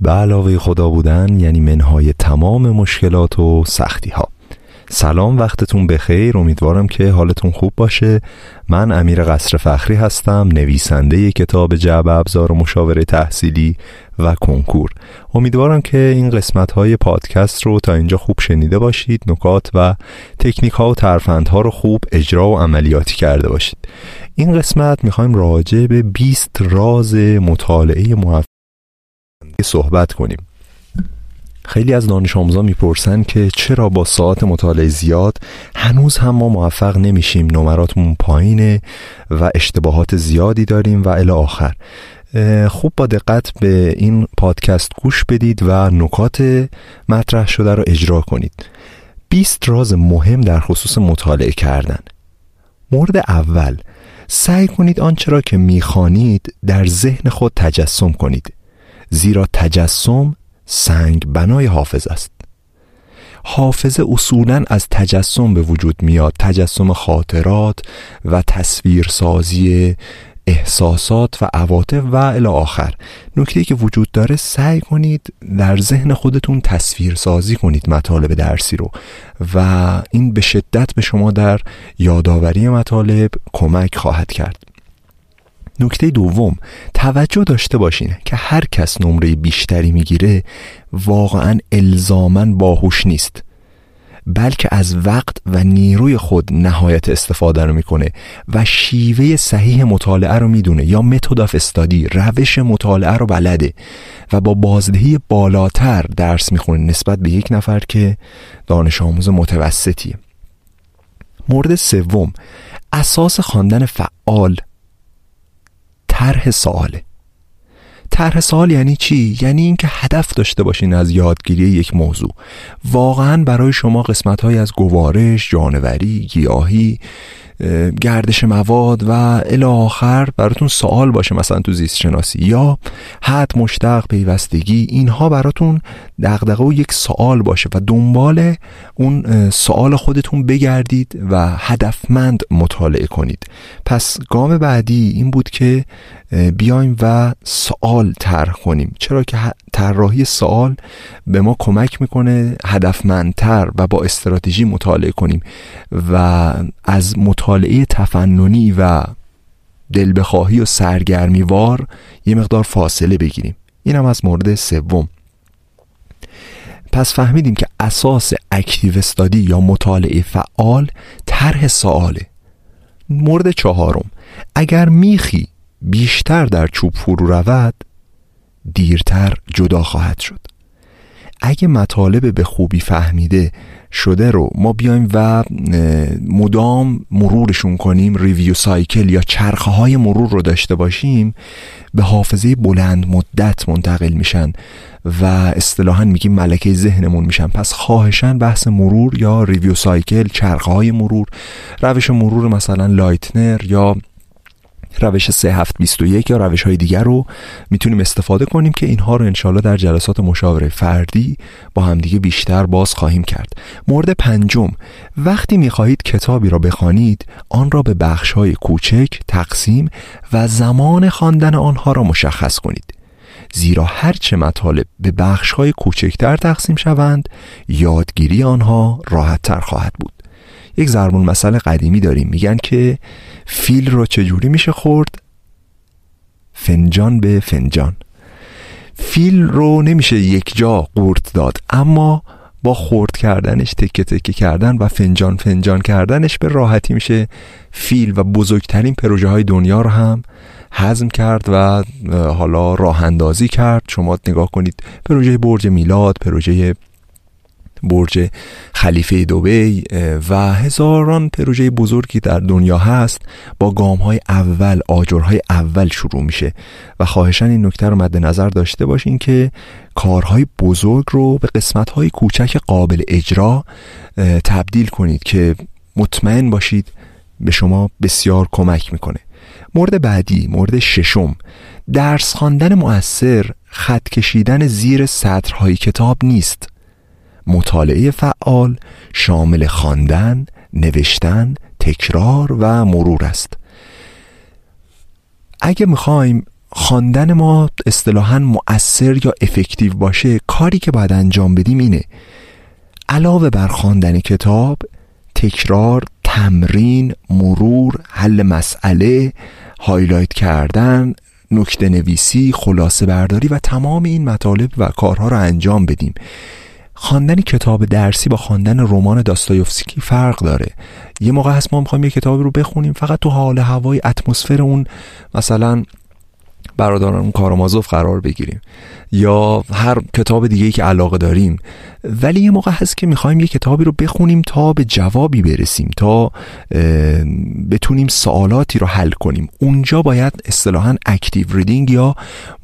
به علاوه خدا بودن یعنی منهای تمام مشکلات و سختی ها سلام وقتتون بخیر. امیدوارم که حالتون خوب باشه. من امیر قصر فخری هستم نویسنده کتاب جعب ابزار و مشاوره تحصیلی و کنکور. امیدوارم که این قسمت های پادکست رو تا اینجا خوب شنیده باشید نکات و تکنیک ها و ترفند ها رو خوب اجرا و عملیاتی کرده باشید. این قسمت می‌خوایم راجع به 20 راز مطالعه موفق صحبت کنیم. خیلی از دانش آموزان می‌پرسن که چرا با ساعت مطالعه زیاد هنوز هم ما موفق نمیشیم نمراتمون پایینه و اشتباهات زیادی داریم و الی آخر. خوب با دقت به این پادکست گوش بدید و نکات مطرح شده رو اجرا کنید. 20 راز مهم در خصوص مطالعه کردن. مورد اول سعی کنید آنچه را که می‌خوانید در ذهن خود تجسم کنید. زیرا تجسم سنگ بنای حافظ است. حافظه اصولا از تجسم به وجود میاد تجسم خاطرات و تصویرسازی احساسات و عواطف و الی آخر. نکته که وجود داره سعی کنید در ذهن خودتون تصویر سازی کنید مطالب درسی رو و این به شدت به شما در یادآوری مطالب کمک خواهد کرد. نکته دوم توجه داشته باشین که هر کس نمره بیشتری می‌گیره واقعا الزامن باهوش نیست بلکه از وقت و نیروی خود نهایت استفاده رو می‌کنه و شیوه صحیح مطالعه رو می‌دونه یا متد آف استادی روش مطالعه رو بلده و با بازدهی بالاتر درس می‌خونه نسبت به یک نفر که دانش آموز متوسطیه. مورد سوم اساس خواندن فعال طرح سواله طرح سوال یعنی چی؟ یعنی اینکه هدف داشته باشین از یادگیری یک موضوع. واقعا برای شما قسمت از گوارش جانوری گیاهی گردش مواد و الی آخر براتون سوال باشه مثلا تو زیست شناسی یا حد مشتق پیوستگی اینها براتون دغدغه و یک سوال باشه و دنبال اون سوال خودتون بگردید و هدفمند مطالعه کنید. پس گام بعدی این بود که بیایم و سوال طرح کنیم. چرا که طراحی سوال به ما کمک می‌کنه هدفمندتر و با استراتژی مطالعه کنیم و از مطالعه تفننی و دل بخواهی و سرگرمیوار یه مقدار فاصله بگیریم. این هم از مورد سوم. پس فهمیدیم که اساس active study یا مطالعه فعال طرح سواله. مورد چهارم. اگر میخی بیشتر در چوب فرو رود دیرتر جدا خواهد شد. اگه مطالب به خوبی فهمیده شده رو ما بیایم و مدام مرورشون کنیم review cycle یا چرخه های مرور رو داشته باشیم به حافظه بلند مدت منتقل میشن و اصطلاحا میگیم ملکه ذهنمون میشن. پس خواهشن بحث مرور یا review cycle چرخه های مرور روش مرور مثلا لایتنر یا روش 3721 یا روش های دیگر رو می‌تونیم استفاده کنیم که اینها رو انشالله در جلسات مشاوره فردی با همدیگه بیشتر باز خواهیم کرد. مورد پنجم وقتی می‌خواهید کتابی را بخوانید آن را به بخش های کوچک تقسیم و زمان خواندن آنها را مشخص کنید. زیرا هرچه مطالب به بخش های کوچکتر تقسیم شوند یادگیری آنها راحتتر خواهد بود. یک ضربون مسئله قدیمی داریم. میگن که فیل رو چجوری میشه خورد؟ فنجان به فنجان. فیل رو نمیشه یک جا قورت داد اما با خورد کردنش تکه تکه کردن و فنجان فنجان کردنش به راحتی میشه. فیل و بزرگترین پروژه های دنیا رو هم حزم کرد و حالا راه اندازی کرد. شما نگاه کنید پروژه برج میلاد پروژه برج خلیفه دوبی و هزاران پروژه بزرگی در دنیا هست. با گام های اول آجرهای اول شروع میشه. و خواهشان این نکته رو مد نظر داشته باشین که کارهای بزرگ رو به قسمت های کوچک قابل اجرا تبدیل کنید که مطمئن باشید به شما بسیار کمک می‌کنه. مورد بعدی مورد ششم. درس خواندن مؤثر خط کشیدن زیر سطرهای کتاب نیست. مطالعه فعال شامل خواندن، نوشتن، تکرار و مرور است. اگه می‌خوایم خواندن ما اصطلاحا مؤثر یا افکتیو باشه کاری که باید انجام بدیم اینه. علاوه بر خواندن کتاب تکرار تمرین مرور حل مسئله هایلایت کردن نکته نویسی خلاصه برداری و تمام این مطالب و کارها رو انجام بدیم. خواندن کتاب درسی با خواندن رمان داستایوفسکی فرق داره. یه موقع هست ما می‌خوایم یه کتابی رو بخونیم فقط تو حال هوای اتمسفر اون مثلا برادران کارامازوف قرار بگیریم. یا هر کتاب دیگه ای که علاقه داریم. ولی یه موقع هست که می‌خوایم یه کتابی رو بخونیم تا به جوابی برسیم تا بتونیم سوالاتی رو حل کنیم. اونجا باید اصطلاحا اکتیو ریدینگ یا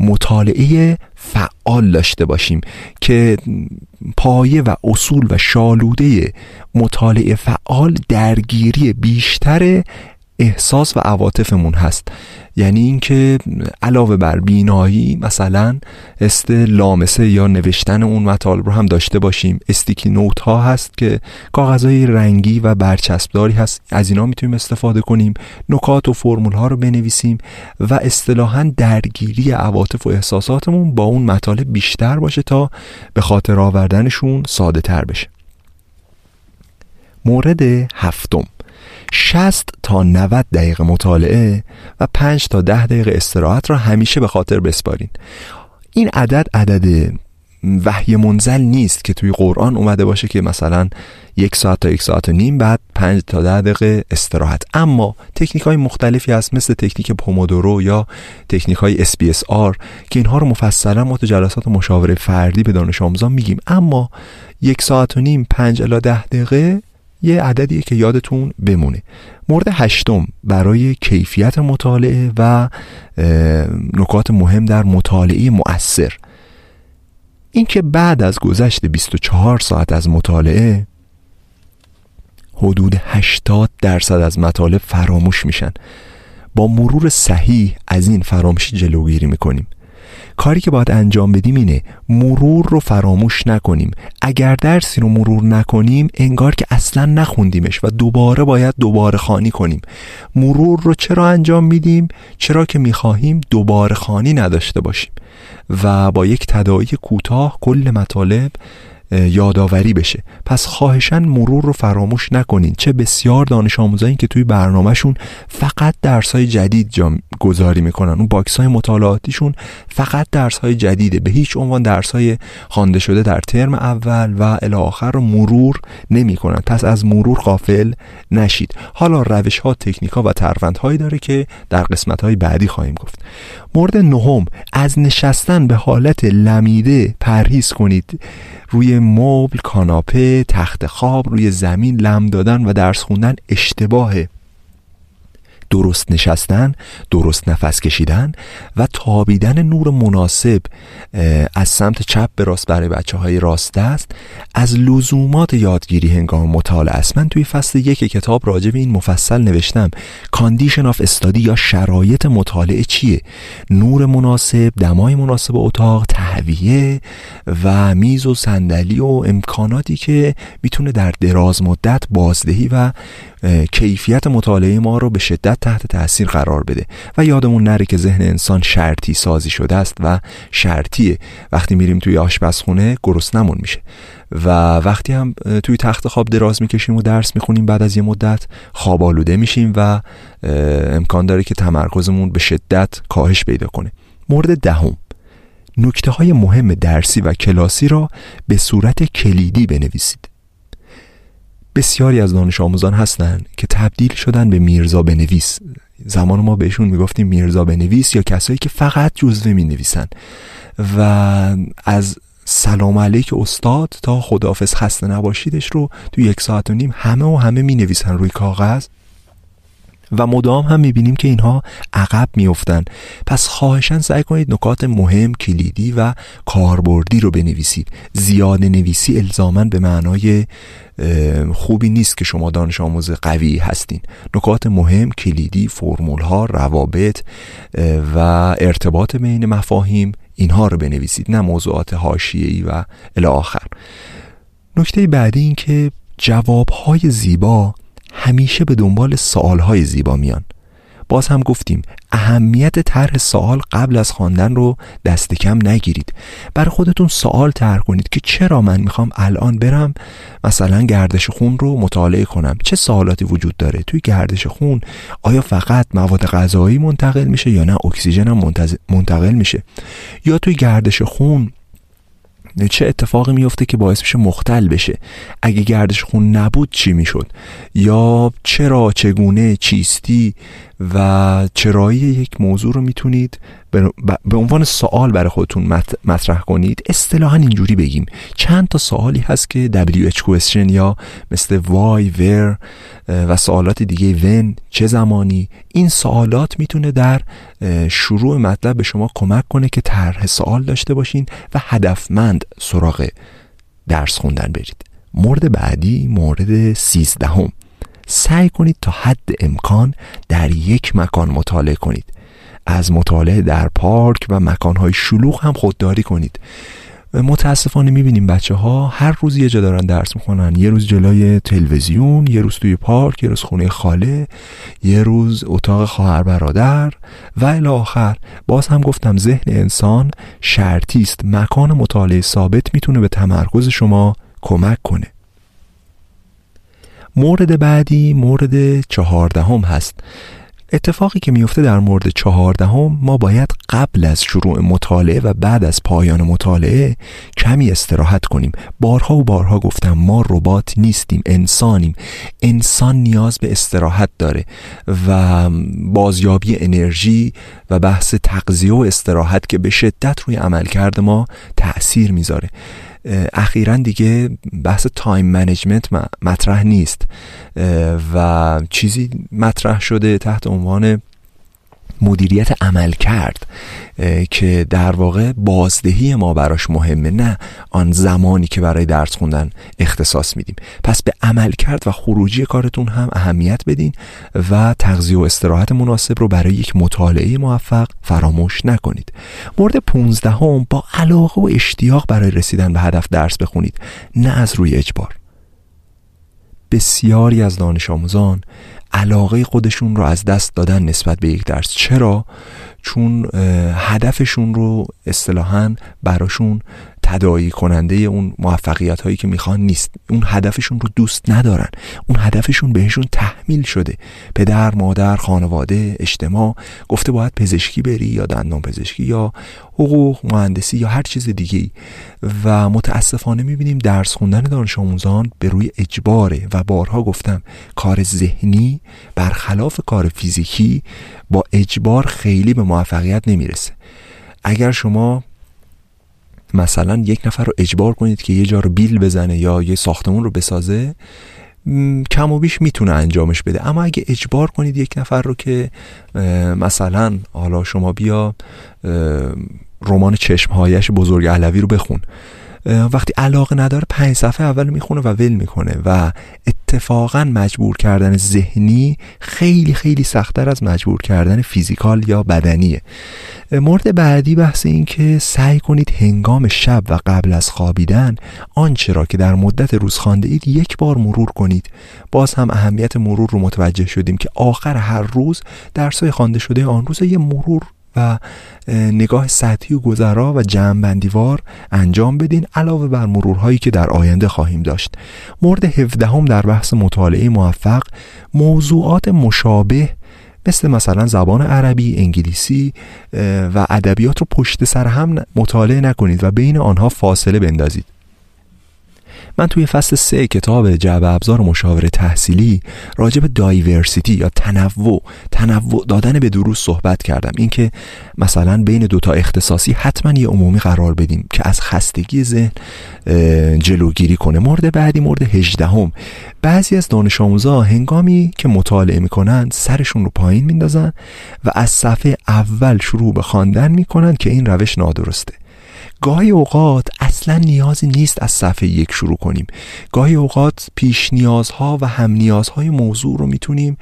مطالعه فعال داشته باشیم که پایه و اصول و شالوده مطالعه فعال درگیری بیشتر احساس و عواطفمون هست. یعنی اینکه علاوه بر بینایی مثلا است لامسه یا نوشتن اون مطالب رو هم داشته باشیم. استیکی نوت ها هست که کاغذهای رنگی و برچسبداری هست. از اینا می‌تونیم استفاده کنیم نکات و فرمول ها رو بنویسیم و اصطلاحا درگیری عواطف و احساساتمون با اون مطالب بیشتر باشه تا به خاطر آوردنشون ساده تر بشه. مورد هفتم. 60 تا 90 دقیقه مطالعه و 5 تا 10 دقیقه استراحت را همیشه به خاطر بسپارین. این عدد عدد وحی منزل نیست که توی قرآن اومده باشه که مثلا یک ساعت تا یک ساعت و نیم بعد پنج تا ده دقیقه استراحت. اما تکنیک های مختلفی هست مثل تکنیک پومودورو یا تکنیک های SPSR که اینها رو مفصلا ما تو جلسات مشاوره فردی به دانش آموزان میگیم. اما یک ساعت و نیم پنج الا ده دقیقه یه عددیه که یادتون بمونه. مورد هشتم برای کیفیت مطالعه و نکات مهم در مطالعه مؤثر. اینکه بعد از گذشت 24 ساعت از مطالعه حدود 80 درصد از مطالب فراموش میشن. با مرور صحیح از این فراموشی جلوگیری می‌کنیم. کاری که باید انجام بدیم اینه مرور رو فراموش نکنیم. اگر درسی رو مرور نکنیم انگار که اصلا نخوندیمش و دوباره باید دوباره خانی کنیم. مرور رو چرا انجام میدیم؟ چرا که می‌خواهیم دوباره خانی نداشته باشیم. و با یک تدایی کوتاه کل مطالب یادآوری بشه. پس خواهشن مرور رو فراموش نکنین. چه بسیار دانش آموزایی که توی برنامهشون فقط درس های جدید جا گذاری می‌کنن. اون box های مطالعاتیشون فقط درس های جدیده. به هیچ عنوان درس های خوانده شده در ترم اول و الی آخر رو مرور نمی‌کنن. پس از مرور غافل نشید. حالا روش ها تکنیک ها و هایی داره که در قسمت های بعدی خواهیم گفت. مورد نهم از نشستن به حالت لمیده پرهیز کنید. روی مبل، کاناپه، تخت خواب روی زمین لم دادن و درس خوندن اشتباهه. درست نشستن درست نفس کشیدن و تابیدن نور مناسب از سمت چپ به راست برای بچه های راست دست از لزومات یادگیری هنگام مطالعه است. من توی فصل یک کتاب راجع به این مفصل نوشتم. condition of study یا شرایط مطالعه چیه؟ نور مناسب دمای مناسب اتاق تهویه و میز و صندلی و امکاناتی که می‌تونه در دراز مدت بازدهی و کیفیت مطالعه ما رو به شدت تحت تاثیر قرار بده. و یادمون نره که ذهن انسان شرطی سازی شده است و شرطیه. وقتی میریم توی آشپزخونه گرسنمون میشه. و وقتی هم توی تخت خواب دراز می‌کشیم و درس می‌خونیم بعد از یه مدت خواب آلوده میشیم و امکان داره که تمرکزمون به شدت کاهش پیدا کنه. مورد دهم. نکته های مهم درسی و کلاسی را به صورت کلیدی بنویسید. بسیاری از دانش آموزان هستن که تبدیل شدن به میرزا بنویس. زمان ما بهشون می‌گفتیم میرزا بنویس یا کسایی که فقط جزوه می نویسن و از سلام علیک استاد تا خداحافظ خسته نباشیدش رو تو یک ساعت و نیم همه و همه می نویسن روی کاغذ. و مدام هم می‌بینیم که اینها عقب میفتن پس خواهشن سعی کنید نکات مهم کلیدی و کاربردی رو بنویسید. زیاده نویسی الزامن به معنای خوبی نیست که شما دانش آموز قوی هستین. نکات مهم کلیدی فرمول ها روابط و ارتباط بین مفاهیم اینها رو بنویسید نه موضوعات حاشیه‌ای و الی آخر. نکته بعدی این که جوابهای زیبا همیشه به دنبال سوالهای زیبا میان. باز هم گفتیم اهمیت طرح سوال قبل از خواندن رو دست کم نگیرید. برای خودتون سوال طرح کنید که چرا من می‌خوام الان برم؟ مثلا گردش خون رو مطالعه کنم. چه سوالاتی وجود داره؟ توی گردش خون آیا فقط مواد غذایی منتقل میشه یا نه؟ اکسیژن هم منتقل میشه. یا توی گردش خون چه اتفاقی میفته که باعث میشه مختل بشه؟ اگه گردش خون نبود چی می‌شد؟ یا چرا؟ چگونه؟ چیستی؟ و چرایی یک موضوع رو می‌تونید به عنوان سوال برای خودتون مطرح کنید اصطلاحا اینجوری بگیم. چند تا سوالی هست که WH question یا مثل why, where و سوالات دیگه when چه زمانی؟ این سوالات می‌تونه در شروع مطلب به شما کمک کنه که طرح سوال داشته باشین و هدفمند سراغ درس خوندن برید. مورد بعدی مورد سیزدهم. سعی کنید تا حد امکان در یک مکان مطالعه کنید. از مطالعه در پارک و مکانهای شلوغ هم خودداری کنید. متاسفانه می‌بینیم بچه ها هر روز یه جا دارن درس می‌خونن. یه روز جلوی تلویزیون یه روز توی پارک یه روز خونه خاله یه روز اتاق خواهر برادر و الی آخر. باز هم گفتم ذهن انسان شرطی است. مکان مطالعه ثابت می‌تونه به تمرکز شما کمک کنه. مورد بعدی مورد چهاردهم هست. اتفاقی که میفته در مورد چهاردهم ما باید قبل از شروع مطالعه و بعد از پایان مطالعه کمی استراحت کنیم. بارها و بارها گفتم ما ربات نیستیم انسانیم. انسان نیاز به استراحت داره و بازیابی انرژی و بحث تغذیه و استراحت که به شدت روی عملکرد ما تاثیر می‌ذاره. اخیرا دیگه بحث time management مطرح نیست. و چیزی مطرح شده تحت عنوان مدیریت عملکرد که در واقع بازدهی ما براش مهمه نه آن زمانی که برای درس خوندن اختصاص میدیم. پس به عمل کرد و خروجی کارتون هم اهمیت بدین و تغذیه و استراحت مناسب رو برای یک مطالعه موفق فراموش نکنید. مورد 15 هم با علاقه و اشتیاق برای رسیدن به هدف درس بخونید نه از روی اجبار. بسیاری از دانش آموزان علاقه خودشون رو از دست دادن نسبت به یک درس. چرا؟ چون هدفشون رو اصطلاحا براشون تدایی کننده اون موفقیت هایی که می‌خوان نیست. اون هدفشون رو دوست ندارن. اون هدفشون بهشون تحمیل شده. پدر مادر خانواده اجتماع. گفته باید پزشکی بری یا دندان پزشکی یا حقوق مهندسی یا هر چیز دیگه و متاسفانه می‌بینیم درس خوندن دانش آموزان به روی اجباره. و بارها گفتم کار ذهنی برخلاف کار فیزیکی با اجبار خیلی به موفقیت نمی‌رسه. اگر شما مثلا یک نفر رو اجبار کنید که یه جا رو بیل بزنه یا یه ساختمون رو بسازه کم و بیش می‌تونه انجامش بده. اما اگه اجبار کنید یک نفر رو که مثلا حالا شما بیا رمان چشمهایش بزرگ علوی رو بخون. وقتی علاقه نداره پنج صفحه اول می‌خونه و ول می‌کنه و اتفاقا مجبور کردن ذهنی خیلی خیلی سختتر از مجبور کردن فیزیکال یا بدنیه. مورد بعدی بحث این که سعی کنید هنگام شب و قبل از خوابیدن آنچه را که در مدت روز خوانده اید یک بار مرور کنید. باز هم اهمیت مرور رو متوجه شدیم که آخر هر روز درسای خوانده شده آن روز یه مرور و نگاه سطحی و گذرا و جمع انجام بدین علاوه بر مرورهایی که در آینده خواهیم داشت. مورد هفدهم در بحث مطالعه موفق موضوعات مشابه مثل مثلا زبان عربی، انگلیسی و ادبیات رو پشت سر هم مطالعه نکنید و بین آنها فاصله بندازید. من توی فصل سه کتاب جعب ابزار مشاوره تحصیلی راجع به دایورسیتی یا تنوع تنوع دادن به دروس صحبت کردم. اینکه مثلا بین دوتا اختصاصی حتما یه عمومی قرار بدیم که از خستگی ذهن جلوگیری کنه. مورد بعدی مورد هجدهم. بعضی از دانش آموزا هنگامی که مطالعه می‌کنن سرشون رو پایین میندازن و از صفحه اول شروع به خواندن می‌کنن که این روش نادرسته. گاهی اوقات اصلا نیازی نیست از صفحه یک شروع کنیم. گاهی اوقات پیش نیازها و هم نیازهای موضوع رو می‌تونیم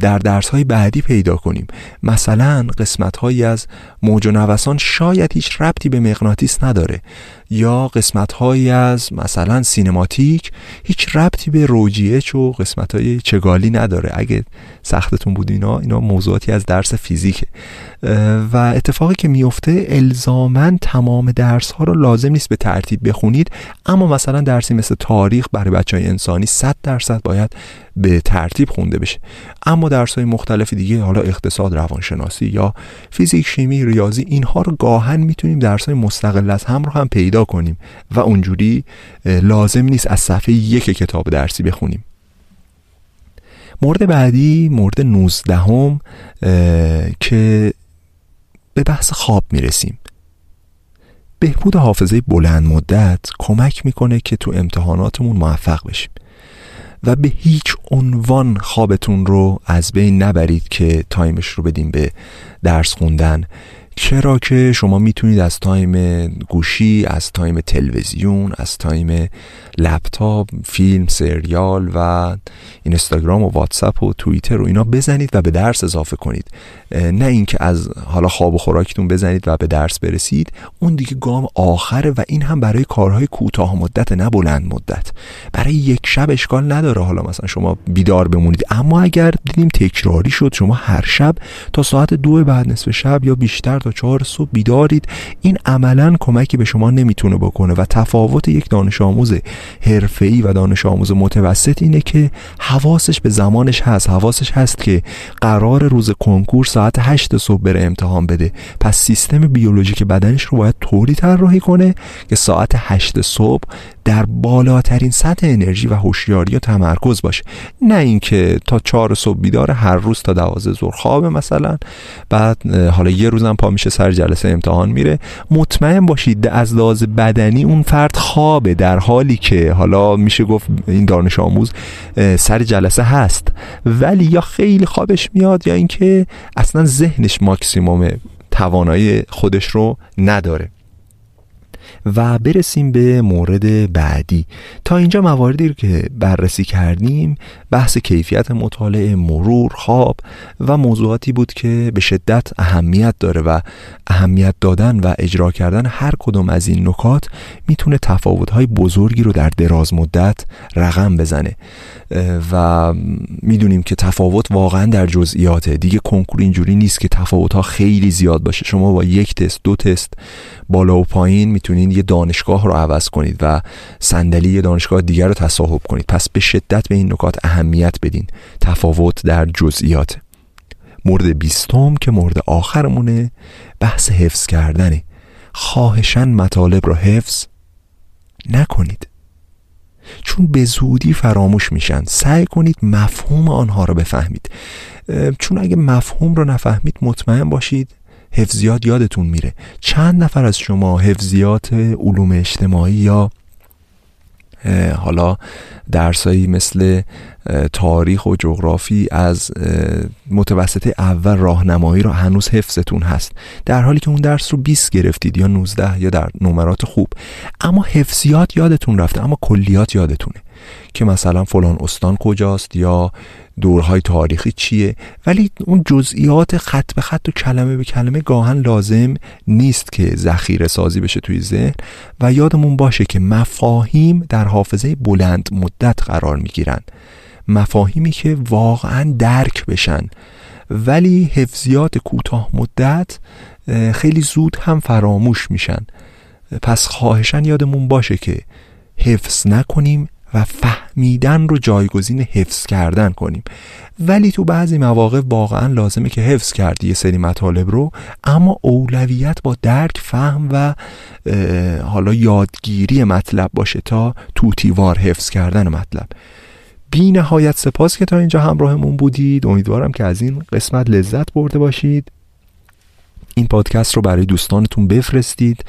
در درس های بعدی پیدا کنیم. مثلا قسمت هایی از موج و نوسان شاید هیچ ربطی به مغناطیس نداره. یا قسمت هایی از مثلا سینماتیک هیچ ربطی به روجیه و قسمت های چگالی نداره. اگه سختتون بود اینا اینا موضوعاتی از درس فیزیکه. و اتفاقی که میفته الزامن تمام درس ها رو لازم نیست به ترتیب بخونید. اما مثلا درسی مثل تاریخ برای بچه های انسانی 100 درصد باید به ترتیب خونده بشه. اما درس های مختلف دیگه حالا اقتصاد روانشناسی یا فیزیک شیمی ریاضی اینها رو گاهن می‌تونیم درس های مستقل از هم رو هم پیدا کنیم و اونجوری لازم نیست از صفحه یک کتاب درسی بخونیم. مورد بعدی مورد 19 هم که به بحث خواب می‌رسیم. بهبود حافظه بلند مدت کمک می‌کنه که تو امتحاناتمون موفق بشیم. و به هیچ عنوان خوابتون رو از بین نبرید که time ش رو بدیم به درس خوندن. چرا که شما می‌تونید از time گوشی از time تلویزیون از time لپتاپ فیلم سریال و اینستاگرام و واتساپ و توییتر و اینا بزنید و به درس اضافه کنید. نه اینکه از حالا خواب و خوراکتون بزنید و به درس برسید. اون دیگه گام آخره و این هم برای کارهای کوتاه مدت نه بلند مدت. برای یک شب اشکال نداره حالا مثلا شما بیدار بمونید. اما اگر دیدیم تکراری شد شما هر شب تا ساعت دو بعد نصف شب یا بیشتر تا چهار صبح بیدارید. این عملا کمکی به شما نمی‌تونه بکنه و تفاوت یک دانش آموز حرفه‌ای و دانش آموز متوسط اینه که حواسش به زمانش هست. حواسش هست که قرار روز کنکور ساعت 8 صبح بره امتحان بده. پس سیستم بیولوژیک بدنش رو باید طوری طراحی کنه که ساعت 8 صبح در بالاترین سطح انرژی و هوشیاری و تمرکز باشه. نه اینکه تا چهار صبح بیدار هر روز تا دوازه ظهر خوابه مثلا. بعد حالا یه روزم پا میشه سر جلسه امتحان میره. مطمئن باشید از لحاظ بدنی اون فرد خوابه در حالی که حالا میشه گفت این دانش آموز سر جلسه هست. ولی یا خیلی خوابش میاد یا اینکه اصلا ذهنش ماکسیموم توانایی خودش رو نداره. و برسیم به مورد بعدی. تا اینجا مواردی رو که بررسی کردیم بحث کیفیت مطالعه مرور خواب و موضوعاتی بود که به شدت اهمیت داره و اهمیت دادن و اجرا کردن هر کدوم از این نکات می‌تونه تفاوت‌های بزرگی رو در دراز مدت رقم بزنه. و می‌دونیم که تفاوت واقعا در جزئیاته. دیگه کنکور اینجوری نیست که تفاوت خیلی زیاد باشه. شما با یک تست دو تست بالا و پایین می‌تونید یه دانشگاه رو عوض کنید و صندلی یه دانشگاه دیگر رو تصاحب کنید. پس به شدت به این نکات اهمیت بدین. تفاوت در جزئیات. مورد بیستم که مورد آخرمونه بحث حفظ کردنه. خواهشن مطالب رو حفظ نکنید. چون به زودی فراموش میشن. سعی کنید مفهوم آنها رو بفهمید. چون اگه مفهوم رو نفهمید مطمئن باشید حفظیات یادتون میره. چند نفر از شما حفظیات علوم اجتماعی یا حالا درسایی مثل تاریخ و جغرافی از متوسطه اول راهنمایی رو هنوز حفظتون هست. در حالی که اون درس رو 20 گرفتید یا 19 یا در نمرات خوب. اما حفظیات یادتون رفته اما کلیات یادتونه که مثلا فلان استان کجاست یا دورهای تاریخی چیه؟ ولی اون جزئیات خط به خط و کلمه به کلمه گاهن لازم نیست که ذخیره سازی بشه توی ذهن. و یادمون باشه که مفاهیم در حافظه بلند مدت قرار می‌گیرن. مفاهیمی که واقعا درک بشن. ولی حفظیات کوتاه مدت خیلی زود هم فراموش میشن. پس خواهشن یادمون باشه که حفظ نکنیم و فهمیدن رو جایگزین حفظ کردن کنیم. ولی تو بعضی مواقع واقعا لازمه که حفظ کردی یه سری مطالب رو اما اولویت با درک فهم و حالا یادگیری مطلب باشه تا توتیوار حفظ کردن مطلب. بی نهایت سپاس که تا اینجا همراهمون بودید. امیدوارم که از این قسمت لذت برده باشید. این پادکست رو برای دوستانتون بفرستید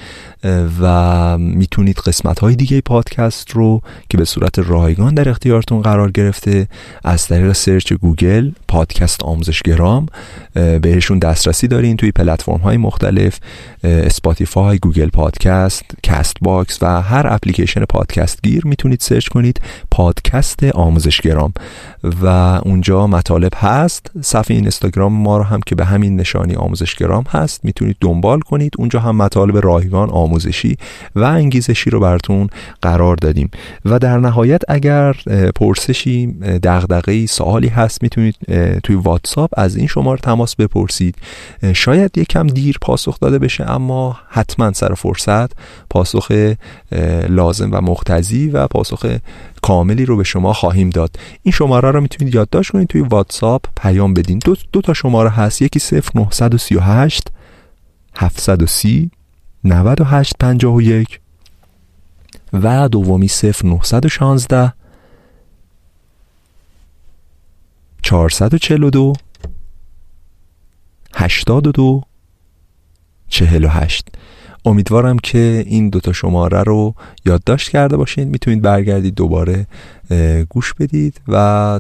و می‌تونید قسمت های دیگه پادکست رو که به صورت رایگان در اختیارتون قرار گرفته از طریق search گوگل پادکست آموزشگرام بهشون دسترسی دارین توی پلتفرم های مختلف اسپاتیفای گوگل پادکست کست باکس و هر اپلیکیشن پادکست گیر می‌تونید search کنید پادکست آموزشگرام. و اونجا مطالب هست صفحه اینستاگرام ما رو هم که به همین نشانی آموزشگرام هست. می‌تونید دنبال کنید. اونجا هم مطالب رایگان آموزشی و انگیزشی رو براتون قرار دادیم. و در نهایت اگر پرسشی دغدغه‌ای سوالی هست می‌تونید توی واتساپ از این شماره تماس بپرسید. شاید یکم دیر پاسخ داده بشه اما حتما سر فرصت پاسخ لازم و مختزی و پاسخ کاملی رو به شما خواهیم داد. این شماره رو می‌تونید یادداشت کنید توی واتساپ پیام بدین. دو, دو تا شماره هست. یکی 0938 730 9851 و دومی 0916 442 82 48 امیدوارم که این دوتا شماره رو یادداشت کرده باشین. می‌تونید برگردید دوباره گوش بدید و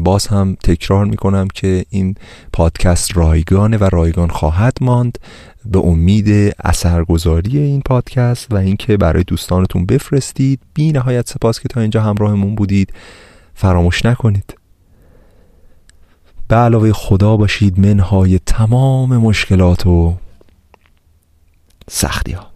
باز هم تکرار می‌کنم که این پادکست رایگانه و رایگان خواهد ماند. به امید اثرگذاری این پادکست و اینکه برای دوستانتون بفرستید بی نهایت سپاس که تا اینجا همراهمون بودید. فراموش نکنید. به علاوه خدا باشید منهای تمام مشکلات و سختی ها